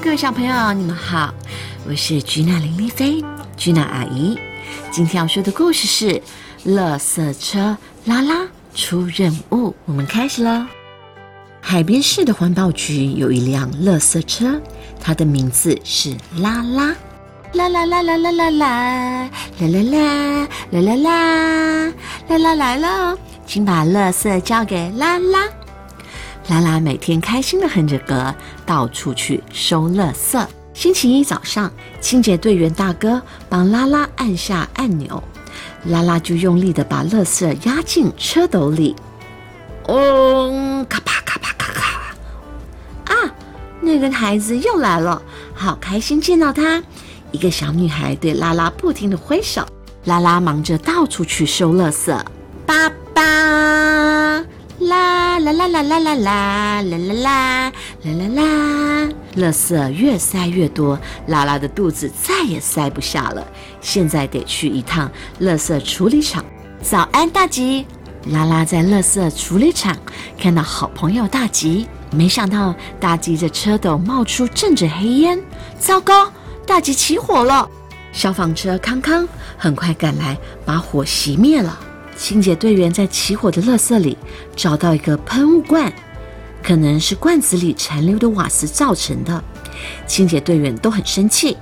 各位小朋友，你们好，我是菊娜林丽菲，菊娜阿姨。今天要说的故事是《乐色车拉拉出任务》，我们开始了。海边市的环保局有一辆乐色车，它的名字是拉拉。啦啦啦啦啦啦啦，啦啦啦啦啦啦，啦啦来了，请把乐色交给拉拉。拉拉每天开心的哼着歌，到处去收垃圾。星期一早上，清洁队员大哥帮拉拉按下按钮，拉拉就用力的把垃圾压进车斗里。哦，咔啪咔啪咔咔！啊，那个孩子又来了，好开心见到他。一个小女孩对拉拉不停的挥手，拉拉忙着到处去收垃圾。爸爸。啦啦啦啦啦啦啦啦啦啦啦啦！垃圾越塞越多，拉拉的肚子再也塞不下了。现在得去一趟垃圾处理厂。早安，大吉！拉拉在垃圾处理厂看到好朋友大吉，没想到大吉的车斗冒出阵阵黑烟。糟糕，大吉起火了！消防车康康很快赶来，把火熄灭了。清洁队员在起火的垃圾里找到一个喷雾罐，可能是罐子里残留的瓦斯造成的。清洁队员都很生气，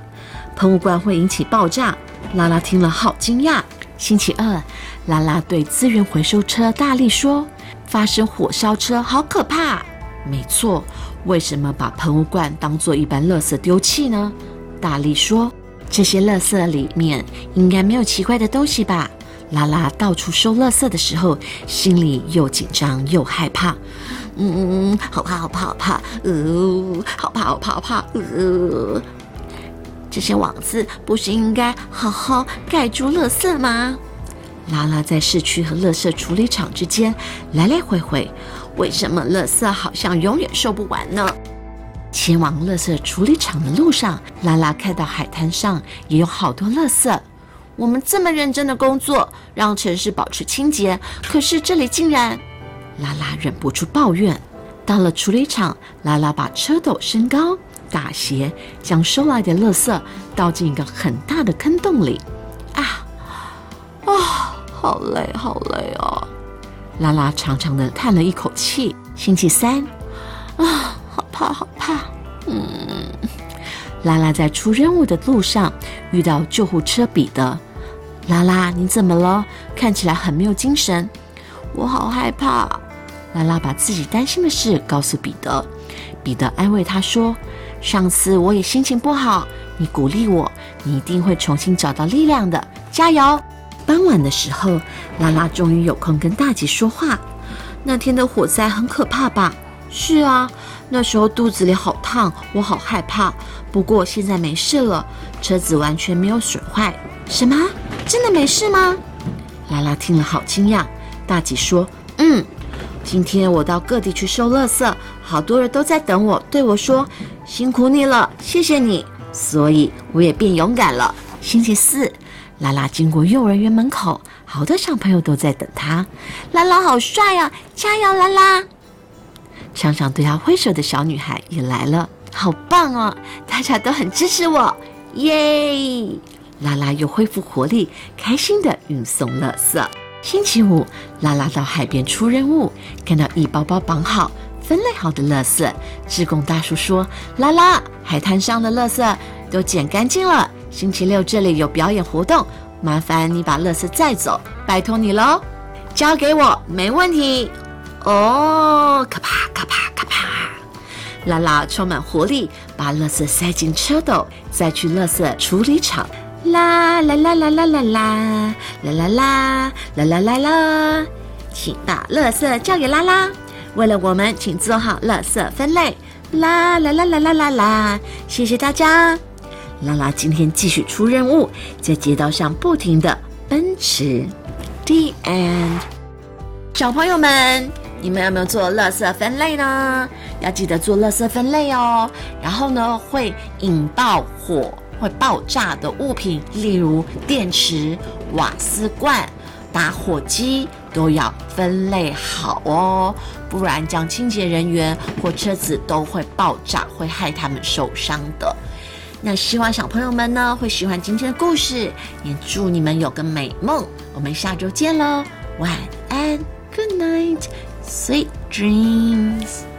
喷雾罐会引起爆炸。拉拉听了好惊讶。星期二，拉拉对资源回收车大力说：“发生火烧车好可怕。”没错，为什么把喷雾罐当做一般垃圾丢弃呢？大力说：“这些垃圾里面应该没有奇怪的东西吧。”拉拉到处收垃圾的时候，心里又紧张又害怕。嗯，好怕，好怕，好怕，呃，好怕，好怕，好怕，呃。这些网子不是应该好好盖住垃圾吗？拉拉在市区和垃圾处理厂之间来来回回，为什么垃圾好像永远收不完呢？前往垃圾处理厂的路上，拉拉看到海滩上也有好多垃圾。我们这么认真的工作，让城市保持清洁，可是这里竟然……拉拉忍不住抱怨。到了处理厂，拉拉把车斗升高，打斜，将收来的垃圾倒进一个很大的坑洞里。啊啊，好累，好累哦！拉拉长长的叹了一口气。星期三，啊，好怕，好怕。嗯，拉拉在出任务的路上遇到救护车彼得。拉拉，你怎么了？看起来很没有精神。我好害怕。拉拉把自己担心的事告诉彼得。彼得安慰他说：“上次我也心情不好，你鼓励我，你一定会重新找到力量的。加油！”傍晚的时候，拉拉终于有空跟大吉说话。那天的火灾很可怕吧？是啊，那时候肚子里好烫，我好害怕。不过现在没事了，车子完全没有损坏。什么？真的没事吗？拉拉听了好惊讶。大吉说：“嗯，今天我到各地去收垃圾，好多人都在等我，对我说辛苦你了，谢谢你。所以我也变勇敢了。”星期四，拉拉经过幼儿园门口，好多小朋友都在等他。拉拉好帅啊！加油，拉拉！常常对他挥手的小女孩也来了，好棒哦！大家都很支持我，耶！拉拉又恢复活力，开心地运送垃圾。星期五，拉拉到海边出任务，看到一包包绑好、分类好的垃圾。志工大叔说：“拉拉，海滩上的垃圾都捡干净了。星期六这里有表演活动，麻烦你把垃圾载走，拜托你喽。交给我，没问题。哦，咔啪咔啪咔啪，拉拉充满活力，把垃圾塞进车斗，再去垃圾处理厂。”啦啦啦啦啦啦啦啦啦啦啦啦啦啦！请把垃圾交给拉拉。为了我们，请做好垃圾分类。啦啦啦啦啦啦啦！谢谢大家。拉拉今天继续出任务，在街道上不停的奔驰。The end。小朋友们，你们有没有做垃圾分类呢？要记得做垃圾分类哦。然后呢，会引爆火。会爆炸的物品，例如电池、瓦斯罐、打火机、都要分类好哦，不然这样清洁人员或车子都会爆炸，会害他们受伤的。那希望小朋友们呢会喜欢今天的故事，也祝你们有个美梦。我们下周见喽，晚安，Good night，sweet dreams。